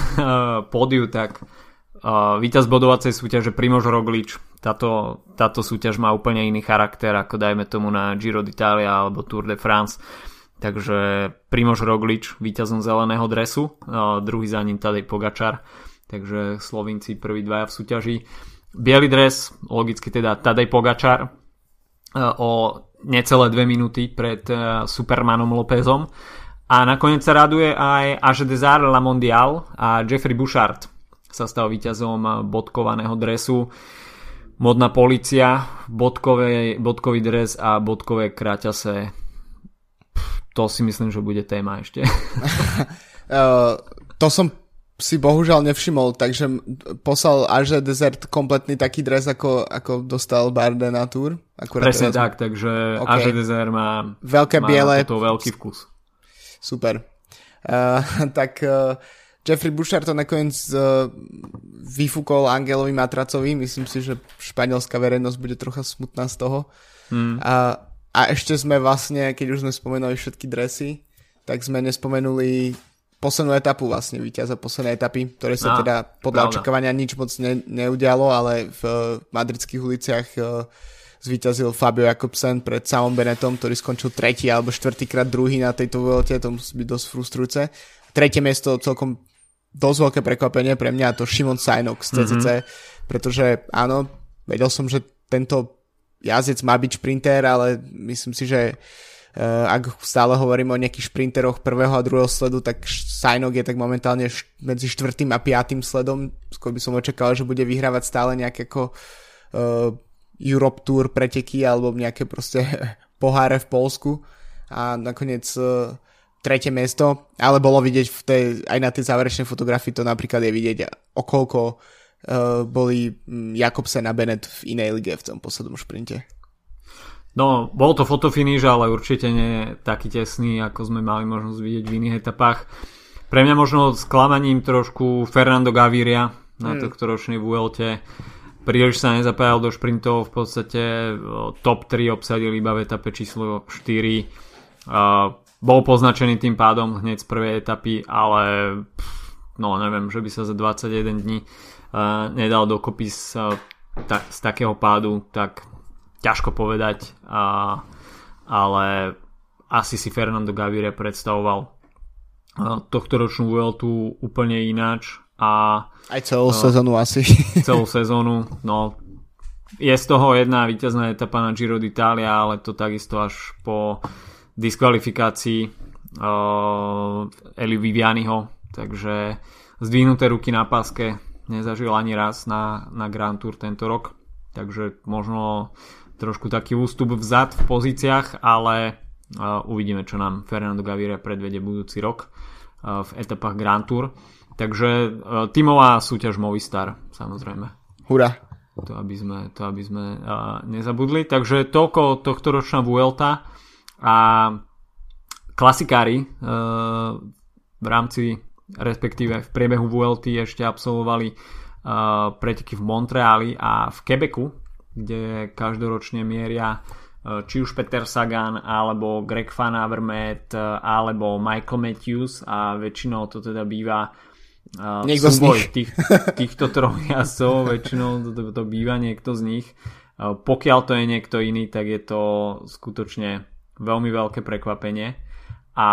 S1: pódiu, tak uh, víťaz bodovacej súťaže Primož Roglič. Táto, táto súťaž má úplne iný charakter ako dajme tomu na Giro d'Italia alebo Tour de France. Takže Primož Roglič, víťazom zeleného dresu, uh, druhý za ním Tadej Pogačar takže Slovinci prví dvaja v súťaži. Bielý dres, logicky teda Tadej Pogačar o necelé dve minúty pred Supermanom Lópezom. A nakoniec sa raduje aj Age Desar La Mondial a Jeffrey Bouchard sa stal víťazom bodkovaného dresu. Modná policia, bodkové, bodkový dres a bodkové kraťase. To si myslím, že bude téma ešte.
S2: uh, to som si bohužiaľ nevšimol, takže poslal Aže Desert kompletný taký dres, ako, ako dostal Barde na túr.
S1: Presne teraz... tak, takže okay. Aže Desert má,
S2: Veľké
S1: má
S2: biele...
S1: to veľký vkus.
S2: Super. Uh, tak uh, Jeffrey Bouchard to nakoniec uh, vyfúkol Angelovi Matracovi, myslím si, že španielská verejnosť bude trocha smutná z toho. Hmm. A, a ešte sme vlastne, keď už sme spomenuli všetky dresy, tak sme nespomenuli poslednú etapu vlastne víťaza poslednej etapy, ktoré sa no, teda podľa pravda. očakávania nič moc ne, neudialo, ale v uh, madridských uliciach uh, zvíťazil Fabio Jakobsen pred samom Benetom, ktorý skončil tretí alebo štvrtýkrát druhý na tejto volte, to musí byť dosť frustrujúce. Tretie miesto celkom dosť veľké prekvapenie pre mňa, to Šimon Sajnok z CCC, mm-hmm. pretože áno, vedel som, že tento jazdec má byť šprinter, ale myslím si, že Eh, ak stále hovorím o nejakých šprinteroch prvého a druhého sledu, tak Sajnok je tak momentálne medzi štvrtým a piatým sledom. Skôr by som očakal, že bude vyhrávať stále nejaké ako uh, Europe Tour preteky alebo nejaké proste poháre v Polsku a nakoniec uh, tretie miesto, ale bolo vidieť v tej, aj na tej záverečnej fotografii to napríklad je vidieť, okolko uh, boli Jakobsen a Bennett v inej lige v tom poslednom šprinte.
S1: No, bol to fotofinish, ale určite nie taký tesný, ako sme mali možnosť vidieť v iných etapách. Pre mňa možno sklamaním trošku Fernando Gaviria na mm. tohto ročnej Vuelte. Príliš sa nezapájal do šprintov, v podstate top 3 obsadil iba v etape číslo 4. bol poznačený tým pádom hneď z prvej etapy, ale no neviem, že by sa za 21 dní nedal dokopy z, z takého pádu, tak ťažko povedať, a, ale asi si Fernando Gaviria predstavoval tohto ročnú Vueltu úplne ináč a
S2: aj celú uh, sezónu asi.
S1: celú sezónu no. Je z toho jedna víťazná etapa na Giro d'Italia ale to takisto až po diskvalifikácii uh, Eli Vivianiho. Takže zdvihnuté ruky na páske nezažil ani raz na, na Grand Tour tento rok. Takže možno trošku taký ústup vzad v pozíciách, ale uh, uvidíme, čo nám Fernando Gaviria predvede budúci rok uh, v etapách Grand Tour. Takže uh, tímová súťaž Movistar, samozrejme.
S2: Hurá.
S1: To aby sme, to aby sme uh, nezabudli. Takže toľko tohto ročná Vuelta a klasikári uh, v rámci respektíve v priebehu Vuelty ešte absolvovali uh, preteky v Montreali a v Quebecu kde každoročne mieria e, či už Peter Sagan, alebo Greg Van Avermaet, alebo Michael Matthews a väčšinou to teda býva
S2: uh, niekto z nich.
S1: Tých, týchto troch jazdcov, väčšinou to, to, to býva niekto z nich. Pokiaľ to je niekto iný, tak je to skutočne veľmi veľké prekvapenie a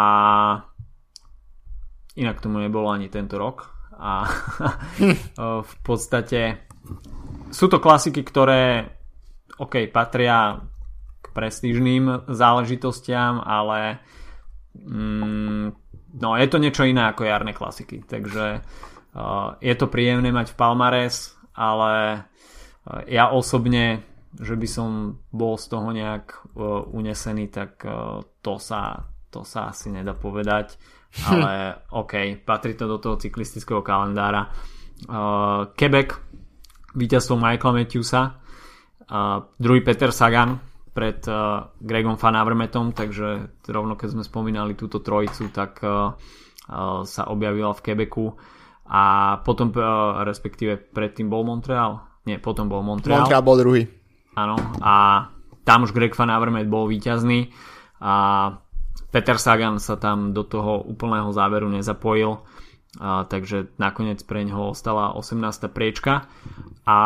S1: inak tomu nebolo ani tento rok a v podstate sú to klasiky, ktoré ok, patria k prestížným záležitostiam, ale mm, no, je to niečo iné ako jarné klasiky, takže uh, je to príjemné mať v Palmares, ale uh, ja osobne, že by som bol z toho nejak uh, unesený, tak uh, to, sa, to sa asi nedá povedať, ale ok, patrí to do toho cyklistického kalendára. Uh, Quebec, víťazstvo Michaela Matthewsa, uh, druhý Peter Sagan pred uh, Gregom Van Avermetom, takže rovno keď sme spomínali túto trojicu, tak uh, sa objavila v Quebecu a potom, uh, respektíve predtým bol Montreal? Nie, potom bol Montreal.
S2: Montreal bol druhý.
S1: Áno, a tam už Greg Van Avermaet bol víťazný a Peter Sagan sa tam do toho úplného záveru nezapojil a, takže nakoniec pre ňoho ostala 18. priečka a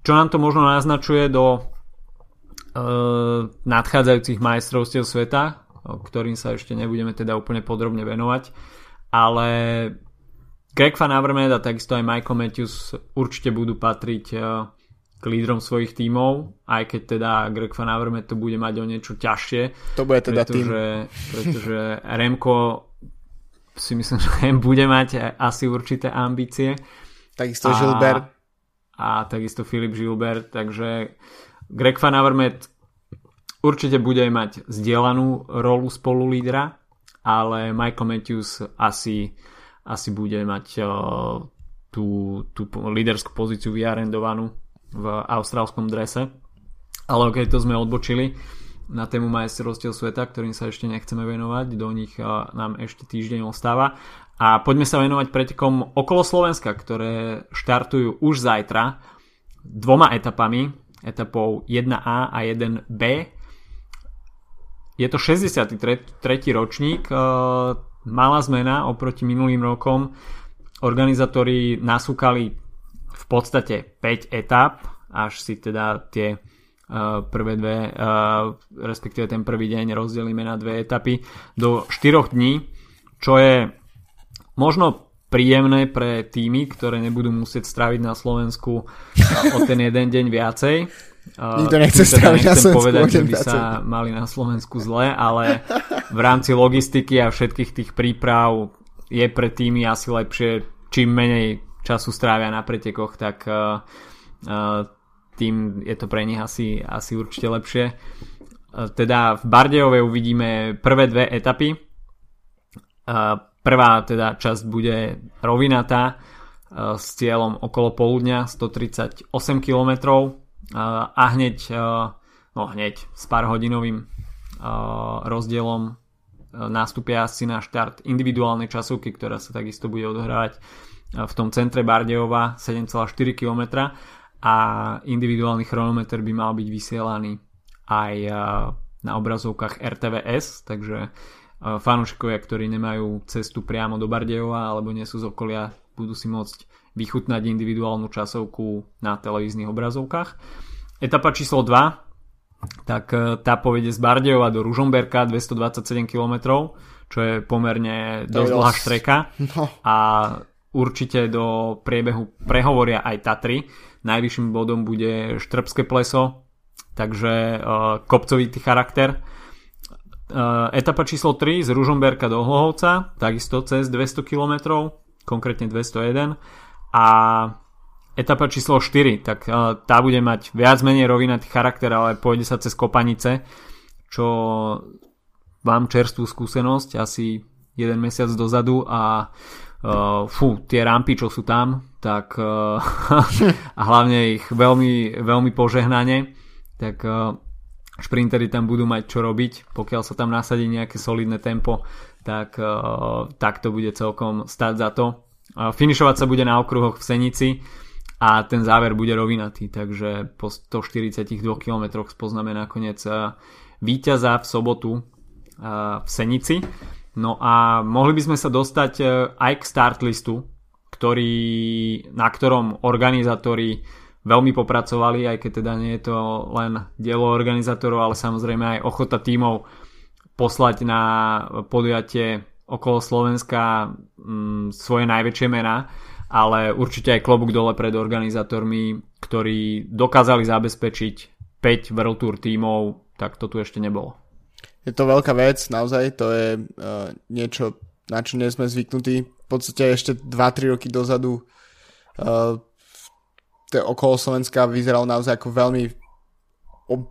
S1: čo nám to možno naznačuje do nadchádzajúcich majstrovstiev sveta, ktorým sa ešte nebudeme teda úplne podrobne venovať, ale Greg Van Avermaet a takisto aj Michael Matthews určite budú patriť e, k lídrom svojich tímov, aj keď teda Greg Van Avermaet to bude mať o niečo ťažšie.
S2: To bude teda
S1: pretože, tým. Pretože Remko si myslím, že bude mať asi určité ambície.
S2: Takisto a, Gilbert.
S1: A takisto Filip Gilbert, takže Greg Van Avermaet určite bude mať zdieľanú rolu spolu lídra, ale Michael Matthews asi, asi bude mať uh, tú, tú líderskú pozíciu vyarendovanú v austrálskom drese. Ale ok, to sme odbočili na tému majstrovstiev sveta, ktorým sa ešte nechceme venovať, do nich nám ešte týždeň ostáva. A poďme sa venovať pretekom okolo Slovenska, ktoré štartujú už zajtra dvoma etapami, etapou 1A a 1B. Je to 63. ročník, malá zmena oproti minulým rokom. Organizátori nasúkali v podstate 5 etap, až si teda tie prvé dve, respektíve ten prvý deň rozdelíme na dve etapy do 4 dní, čo je možno príjemné pre týmy, ktoré nebudú musieť stráviť na Slovensku o ten jeden deň viacej.
S2: Nikto nechce teda stráviť
S1: na Slovensku povedať, že by sa mali na Slovensku zle, ale v rámci logistiky a všetkých tých príprav je pre týmy asi lepšie, čím menej času strávia na pretekoch, tak tým je to pre nich asi, asi určite lepšie. Teda v Bardejove uvidíme prvé dve etapy. E, prvá teda časť bude rovinatá e, s cieľom okolo poludňa 138 km a hneď, no hneď s pár hodinovým rozdielom nástupia asi na štart individuálnej časovky, ktorá sa takisto bude odohrávať v tom centre Bardejova 7,4 km a individuálny chronometer by mal byť vysielaný aj na obrazovkách RTVS, takže fanúšikovia, ktorí nemajú cestu priamo do Bardejova alebo nie sú z okolia, budú si môcť vychutnať individuálnu časovku na televíznych obrazovkách. Etapa číslo 2, tak e, tá povede z Bardejova do Ružomberka 227 km, čo je pomerne dosť dlhá štreka no. a určite do priebehu prehovoria aj Tatry. Najvyšším bodom bude Štrbské pleso, takže uh, kopcovitý charakter. Uh, etapa číslo 3 z Ružomberka do Hlohovca, takisto cez 200 km, konkrétne 201. A etapa číslo 4, tak uh, tá bude mať viac menej rovinatý charakter, ale pôjde sa cez Kopanice, čo mám čerstvú skúsenosť asi jeden mesiac dozadu a uh, fú, tie rampy, čo sú tam, tak uh, a hlavne ich veľmi, veľmi požehnanie, tak uh, šprintery tam budú mať čo robiť, pokiaľ sa tam nasadí nejaké solidné tempo, tak, uh, tak to bude celkom stať za to. Finišovať sa bude na okruhoch v Senici a ten záver bude rovinatý, takže po 142 km spoznáme nakoniec uh, víťaza v sobotu uh, v Senici. No a mohli by sme sa dostať aj k start listu, ktorý, na ktorom organizátori veľmi popracovali, aj keď teda nie je to len dielo organizátorov, ale samozrejme aj ochota tímov poslať na podujatie okolo Slovenska mm, svoje najväčšie mená, ale určite aj klobúk dole pred organizátormi, ktorí dokázali zabezpečiť 5 World Tour tímov, tak to tu ešte nebolo.
S2: Je to veľká vec, naozaj, to je uh, niečo, na čo nie sme zvyknutí. V podstate ešte 2-3 roky dozadu uh, okolo Slovenska vyzeralo naozaj ako veľmi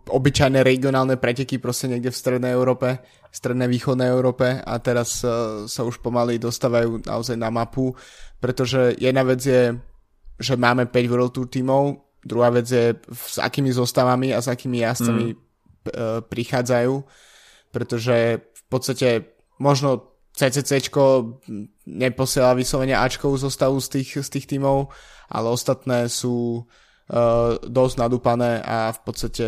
S2: obyčajné regionálne preteky proste niekde v strednej Európe, strednej východnej Európe a teraz uh, sa už pomaly dostávajú naozaj na mapu, pretože jedna vec je, že máme 5 World Tour tímov, druhá vec je s akými zostavami a s akými jazdcami mm. uh, prichádzajú, pretože v podstate možno CCCčko neposiela vyslovene Ačkovú zostavu z tých, z tých tímov, ale ostatné sú uh, dosť nadúpané a v podstate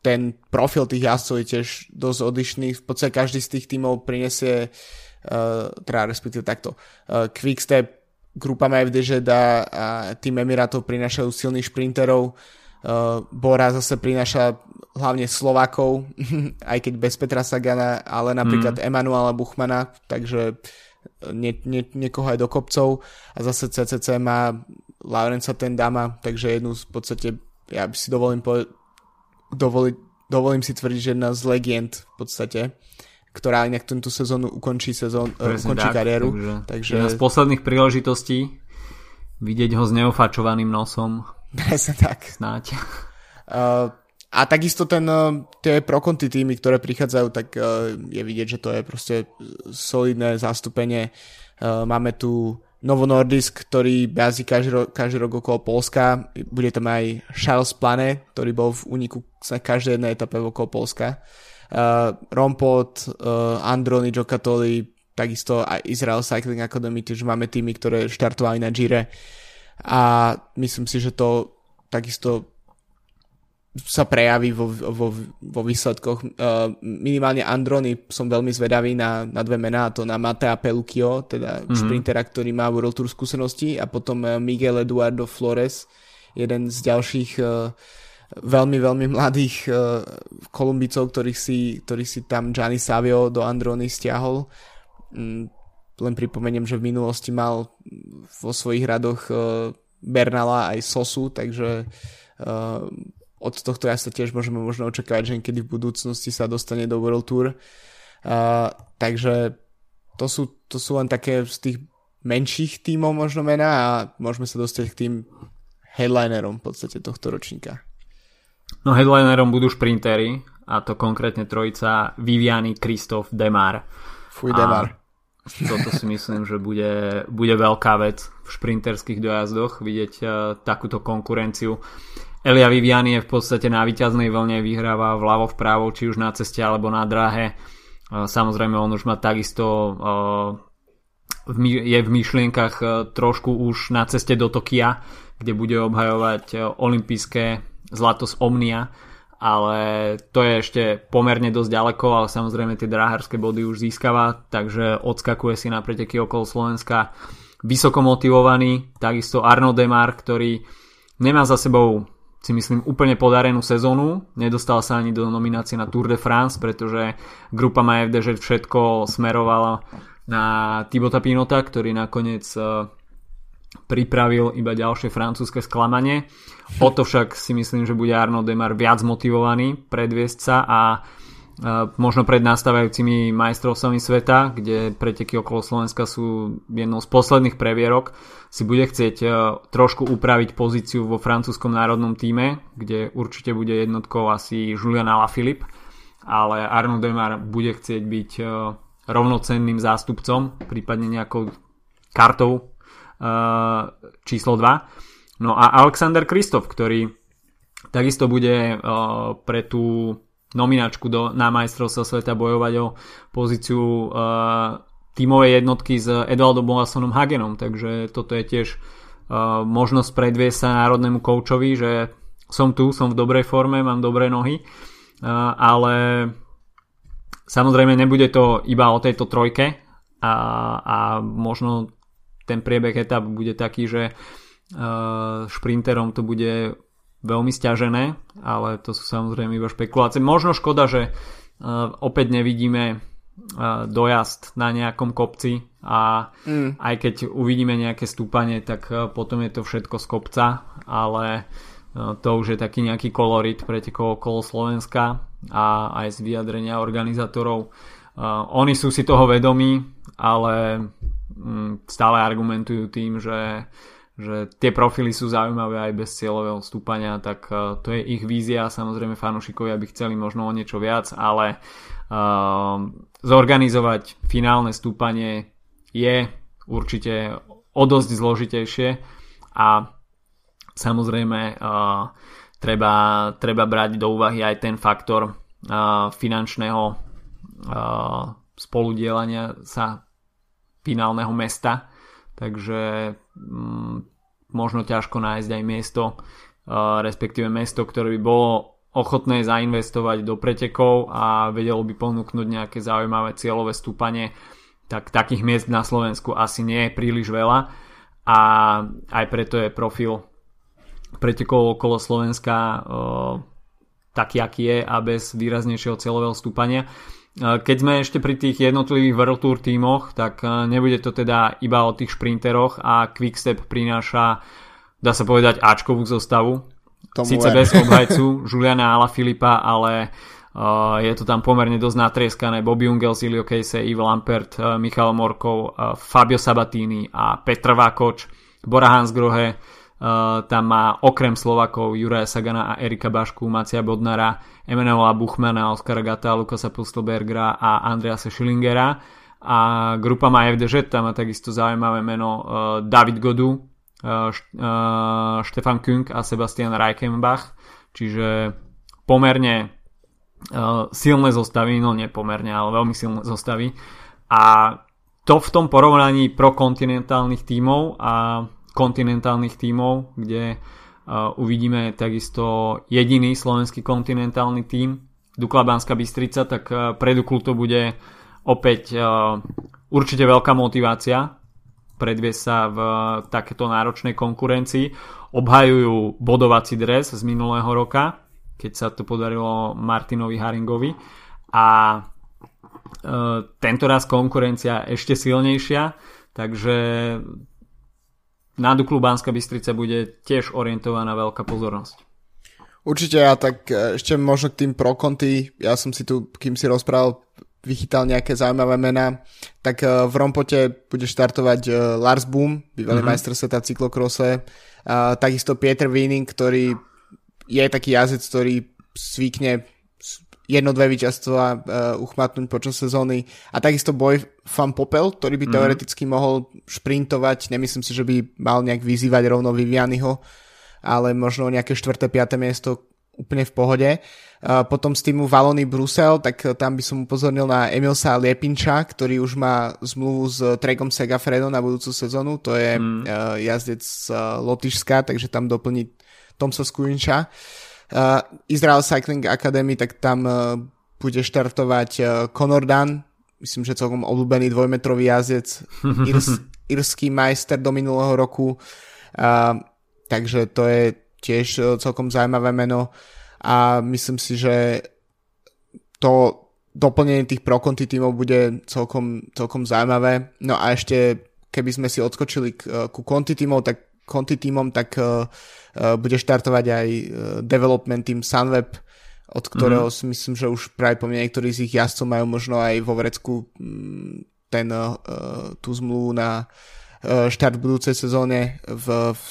S2: ten profil tých jazdcov je tiež dosť odlišný. V podstate každý z tých tímov prinesie uh, teda respektíve takto. Uh, Quickstep, grupa MFDŽ a tým Emirátov prinášajú silných šprinterov, Uh, Bora zase prináša hlavne Slovákov, aj keď bez Petra Sagana, ale napríklad mm. Emanuela Buchmana, takže nie, nie, niekoho aj do kopcov a zase CCC má Laurenca Tendama, takže jednu v podstate, ja by si dovolím po, dovoli, dovolím si tvrdiť, že jedna z legend v podstate, ktorá inak tento sezónu ukončí, sezón, uh, ukončí tak, kariéru. Takže, takže...
S1: Jedna z posledných príležitostí vidieť ho s neofačovaným nosom
S2: Presne tak.
S1: Snáď.
S2: Uh, a takisto ten, uh, tie prokonty týmy, ktoré prichádzajú, tak uh, je vidieť, že to je proste solidné zastúpenie. Uh, máme tu Novo Nordisk, ktorý jazdí každý, ro- každý rok okolo Polska. Bude tam aj Charles Plane, ktorý bol v úniku na každej jednej etape okolo Polska. Uh, Rompot, uh, Androni Giocattoli, takisto aj Israel Cycling Academy, čiže máme týmy, ktoré štartovali na Gire. A myslím si, že to takisto sa prejaví vo, vo, vo výsledkoch. Uh, minimálne Androny som veľmi zvedavý na, na dve mená, a to na Matea Pelukio, teda mm-hmm. šprintera, ktorý má World Tour skúsenosti a potom uh, Miguel Eduardo Flores, jeden z ďalších uh, veľmi, veľmi mladých uh, Kolumbicov, ktorých si, ktorých si tam Gianni Savio do Androny stiahol. Um, len pripomeniem, že v minulosti mal vo svojich radoch uh, Bernala aj Sosu, takže uh, od tohto ja sa tiež môžeme možno očakávať, že niekedy v budúcnosti sa dostane do World Tour. Uh, takže to sú, to sú len také z tých menších tímov možno mená a môžeme sa dostať k tým headlinerom v podstate tohto ročníka.
S1: No headlinerom budú šprintery a to konkrétne trojica Viviani, Kristof, Demar.
S2: Fuj, Demar. A
S1: toto si myslím, že bude, bude veľká vec v šprinterských dojazdoch, vidieť uh, takúto konkurenciu. Elia Viviani je v podstate na výťaznej vlne, vyhráva vľavo vpravo, či už na ceste alebo na dráhe. Uh, samozrejme on už má takisto v, je v myšlienkach uh, trošku už na ceste do Tokia, kde bude obhajovať olympijské zlato z Omnia ale to je ešte pomerne dosť ďaleko, ale samozrejme tie dráharské body už získava, takže odskakuje si na preteky okolo Slovenska vysoko motivovaný, takisto Arno Demar, ktorý nemá za sebou si myslím úplne podarenú sezónu, nedostal sa ani do nominácie na Tour de France, pretože grupa FD, že všetko smerovala na Tibota Pinota, ktorý nakoniec eh, pripravil iba ďalšie francúzske sklamanie. O to však si myslím, že bude Arnaud Demar viac motivovaný predviesť sa a e, možno pred nastávajúcimi majstrovstvami sveta, kde preteky okolo Slovenska sú jednou z posledných previerok, si bude chcieť e, trošku upraviť pozíciu vo francúzskom národnom týme, kde určite bude jednotkou asi Julian Alaphilippe, ale Arnaud Demar bude chcieť byť e, rovnocenným zástupcom, prípadne nejakou kartou Eh, číslo 2. No a Alexander Kristof, ktorý takisto bude pre tú nominačku do, na majstrovstvo sveta bojovať o pozíciu uh, tímovej jednotky s Eduardom Bolasonom Hagenom, takže toto je tiež uh, možnosť predviesť sa národnému koučovi, že som tu, som v dobrej forme, mám dobré nohy, uh, ale samozrejme nebude to iba o tejto trojke a, a možno ten priebeh etap bude taký, že uh, šprinterom to bude veľmi stiažené, ale to sú samozrejme iba špekulácie. Možno škoda, že uh, opäť nevidíme dojazd na nejakom kopci a mm. aj keď uvidíme nejaké stúpanie, tak potom je to všetko z kopca, ale to už je taký nejaký kolorit pretekov okolo Slovenska a aj z vyjadrenia organizátorov. Oni sú si toho vedomí, ale mm, stále argumentujú tým, že že tie profily sú zaujímavé aj bez cieľového stúpania, tak uh, to je ich vízia, samozrejme fanúšikovia by chceli možno o niečo viac, ale uh, zorganizovať finálne stúpanie je určite o dosť zložitejšie. A samozrejme uh, treba, treba brať do úvahy aj ten faktor uh, finančného spoludielania sa finálneho mesta takže mm, možno ťažko nájsť aj miesto, uh, respektíve mesto, ktoré by bolo ochotné zainvestovať do pretekov a vedelo by ponúknuť nejaké zaujímavé cieľové stúpanie, tak takých miest na Slovensku asi nie je príliš veľa a aj preto je profil pretekov okolo Slovenska uh, taký, aký je a bez výraznejšieho cieľového stúpania. Keď sme ešte pri tých jednotlivých World Tour tímoch, tak nebude to teda iba o tých šprinteroch a Quickstep prináša, dá sa povedať, Ačkovú zostavu. Tomu Sice bez obhajcu Juliana Ala Filipa, ale uh, je to tam pomerne dosť natrieskané. Bobby Ungel, Silio Case, Yves Lampert, uh, Michal Morkov, uh, Fabio Sabatini a Petr Vakoč, Bora Hansgrohe, tam má okrem Slovakov Juraja Sagana a Erika Bašku, Macia Bodnara, Emanuela Buchmana, Oskara Gata, Lukasa Pustelbergera a Andreasa Schillingera. A grupa má FDŽ, tam má takisto zaujímavé meno uh, David Godu, uh, Štefan Künk a Sebastian Reichenbach. Čiže pomerne silné zostavy, no nie pomerne, ale veľmi silné zostavy. A to v tom porovnaní pro kontinentálnych tímov a kontinentálnych tímov, kde uh, uvidíme takisto jediný slovenský kontinentálny tím, Dukla Banská Bystrica, tak uh, pre Duklu to bude opäť uh, určite veľká motivácia predviesť sa v takéto náročnej konkurencii. Obhajujú bodovací dres z minulého roka, keď sa to podarilo Martinovi Haringovi a tento raz konkurencia ešte silnejšia, takže na Duklu Banská Bystrica bude tiež orientovaná veľká pozornosť.
S2: Určite ja tak e, ešte možno k tým prokonty, ja som si tu, kým si rozprával, vychytal nejaké zaujímavé mená, tak e, v Rompote bude štartovať e, Lars Boom, bývalý uh-huh. majster sveta cyklokrose, a takisto Pieter Wiening, ktorý je taký jazdec, ktorý zvykne jedno, dve víťazstva uh, uchmatnúť počas sezóny. A takisto boj Fan Popel, ktorý by mm. teoreticky mohol šprintovať. Nemyslím si, že by mal nejak vyzývať rovno Vivianyho, ale možno nejaké 4. 5. miesto úplne v pohode. Uh, potom z týmu Valony Brusel, tak tam by som upozornil na Emilsa Liepinča, ktorý už má zmluvu s Tregom Segafredo na budúcu sezónu. To je mm. uh, jazdec z uh, Lotyšska, takže tam doplní Tomsa Skuinča. Uh, uh, Israel Cycling Academy, tak tam uh, bude štartovať uh, Conor Dunn, myslím, že celkom obľúbený dvojmetrový jazdec, irs, irský majster do minulého roku, uh, takže to je tiež uh, celkom zaujímavé meno a myslím si, že to doplnenie tých pro-conti tímov bude celkom, celkom zaujímavé. No a ešte, keby sme si odskočili k, ku konti tímov, tak konti tímom, tak uh, bude štartovať aj uh, development team Sunweb, od ktorého mm. si myslím, že už práve po mne niektorí z ich jazdcov majú možno aj vo Vrecku um, ten, uh, tú zmluvu na štart v budúcej sezóne v, v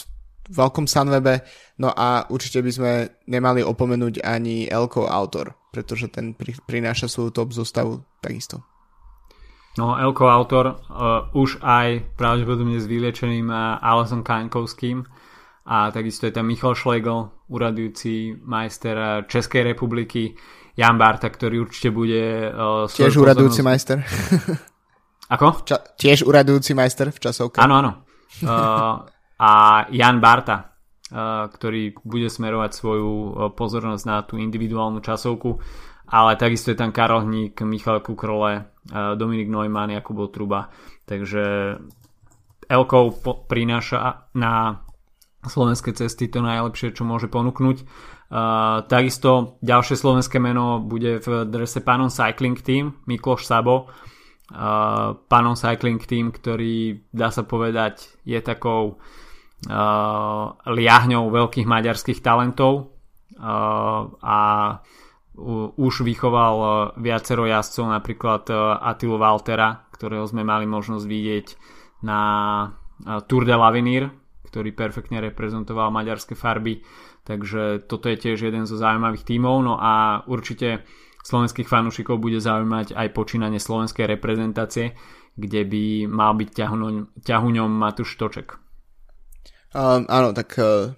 S2: veľkom Sunwebe. No a určite by sme nemali opomenúť ani Elko Autor, pretože ten pri, prináša svoju top zostavu takisto.
S1: No, Elko autor uh, už aj pravdepodobne s vyliečeným uh, Alesom Kaňkovským a takisto je tam Michal Šlegel, uradujúci majster uh, Českej republiky, Jan Barta, ktorý určite bude...
S2: Uh, tiež uradujúci majster.
S1: Ako?
S2: Ča- tiež uradujúci majster v časovke.
S1: Áno, áno. Uh, a Jan Barta, uh, ktorý bude smerovať svoju uh, pozornosť na tú individuálnu časovku ale takisto je tam Karol Hník, Michal Kukrole, eh, Dominik Neumann, Jakubo Truba, takže Elkov prináša na slovenské cesty to najlepšie, čo môže ponúknuť. Uh, takisto ďalšie slovenské meno bude v drese Panon Cycling Team, Mikloš Sabo. Uh, Panon Cycling Team, ktorý dá sa povedať je takou uh, liahňou veľkých maďarských talentov uh, a už vychoval viacero jazdcov, napríklad Atilu Valtera, ktorého sme mali možnosť vidieť na Tour de l'Avenir, ktorý perfektne reprezentoval maďarské farby, takže toto je tiež jeden zo zaujímavých tímov, no a určite slovenských fanúšikov bude zaujímať aj počínanie slovenskej reprezentácie, kde by mal byť ťahuňom, ťahuňom Matúš Toček.
S2: Uh, áno, tak uh,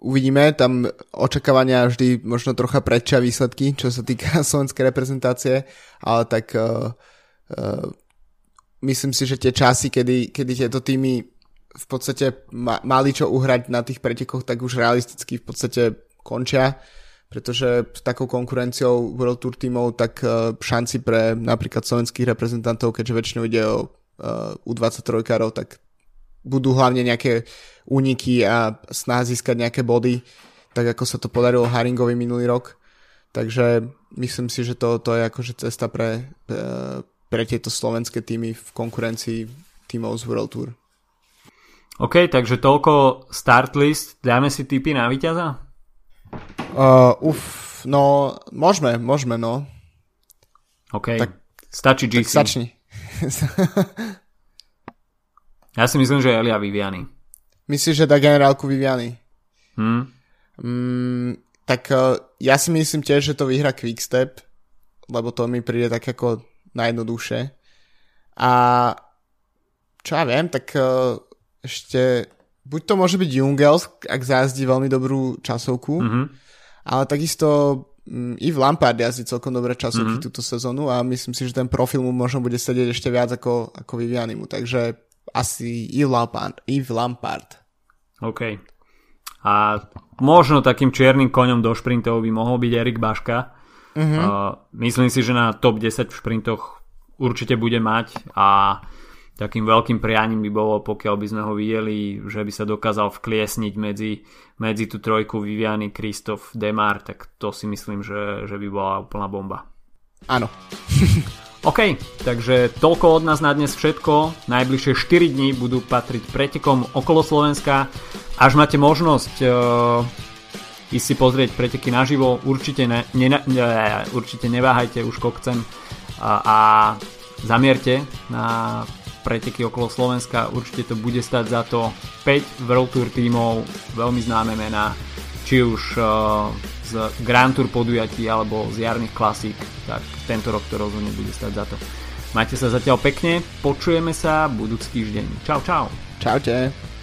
S2: uvidíme, tam očakávania vždy možno trocha predčia výsledky, čo sa týka slovenskej reprezentácie, ale tak uh, uh, myslím si, že tie časy, kedy, kedy tieto týmy v podstate ma, mali čo uhrať na tých pretekoch, tak už realisticky v podstate končia, pretože s takou konkurenciou World Tour tímov tak uh, šanci pre napríklad slovenských reprezentantov, keďže väčšinou ide o uh, U23-károv, tak budú hlavne nejaké úniky a snaha získať nejaké body, tak ako sa to podarilo Haringovi minulý rok. Takže myslím si, že to, to je akože cesta pre, uh, pre tieto slovenské týmy v konkurencii tímov z World Tour.
S1: OK, takže toľko start list. Dáme si tipy na víťaza?
S2: Uh, uf, no, môžeme, môžeme, no.
S1: OK, tak, stačí GC.
S2: Tak stačni.
S1: ja si myslím, že Elia Viviani.
S2: Myslíš, že dá generálku Viviani?
S1: Hmm?
S2: Mm, tak uh, ja si myslím tiež, že to vyhra Quickstep, lebo to mi príde tak ako najjednoduchšie. A čo ja viem, tak uh, ešte, buď to môže byť Jungels, ak zázdí veľmi dobrú časovku, mm-hmm. ale takisto um, i v Lampard jazdí celkom dobré časovky mm-hmm. túto sezónu a myslím si, že ten profil mu možno bude sedieť ešte viac ako, ako Vivianimu, takže asi i Lampard. I v Lampard.
S1: OK. A možno takým čiernym koňom do šprintov by mohol byť Erik Baška. Mm-hmm. Uh, myslím si, že na top 10 v šprintoch určite bude mať a takým veľkým prianím by bolo, pokiaľ by sme ho videli, že by sa dokázal vkliesniť medzi, medzi tú trojku Viviany, Kristof, Demar, tak to si myslím, že, že by bola úplná bomba.
S2: Áno.
S1: OK, takže toľko od nás na dnes všetko. Najbližšie 4 dní budú patriť pretekom okolo Slovenska. Až máte možnosť uh, ísť si pozrieť preteky naživo, určite, ne, ne, ne, určite neváhajte, už kokcem a, a zamierte na preteky okolo Slovenska, určite to bude stať za to 5 World Tour tímov, veľmi známe mená, či už uh, z Grand Tour podujatí alebo z jarných klasík, tak tento rok to rozhodne bude stať za to. Majte sa zatiaľ pekne, počujeme sa budúci týždeň. Čau, čau.
S2: Čaute.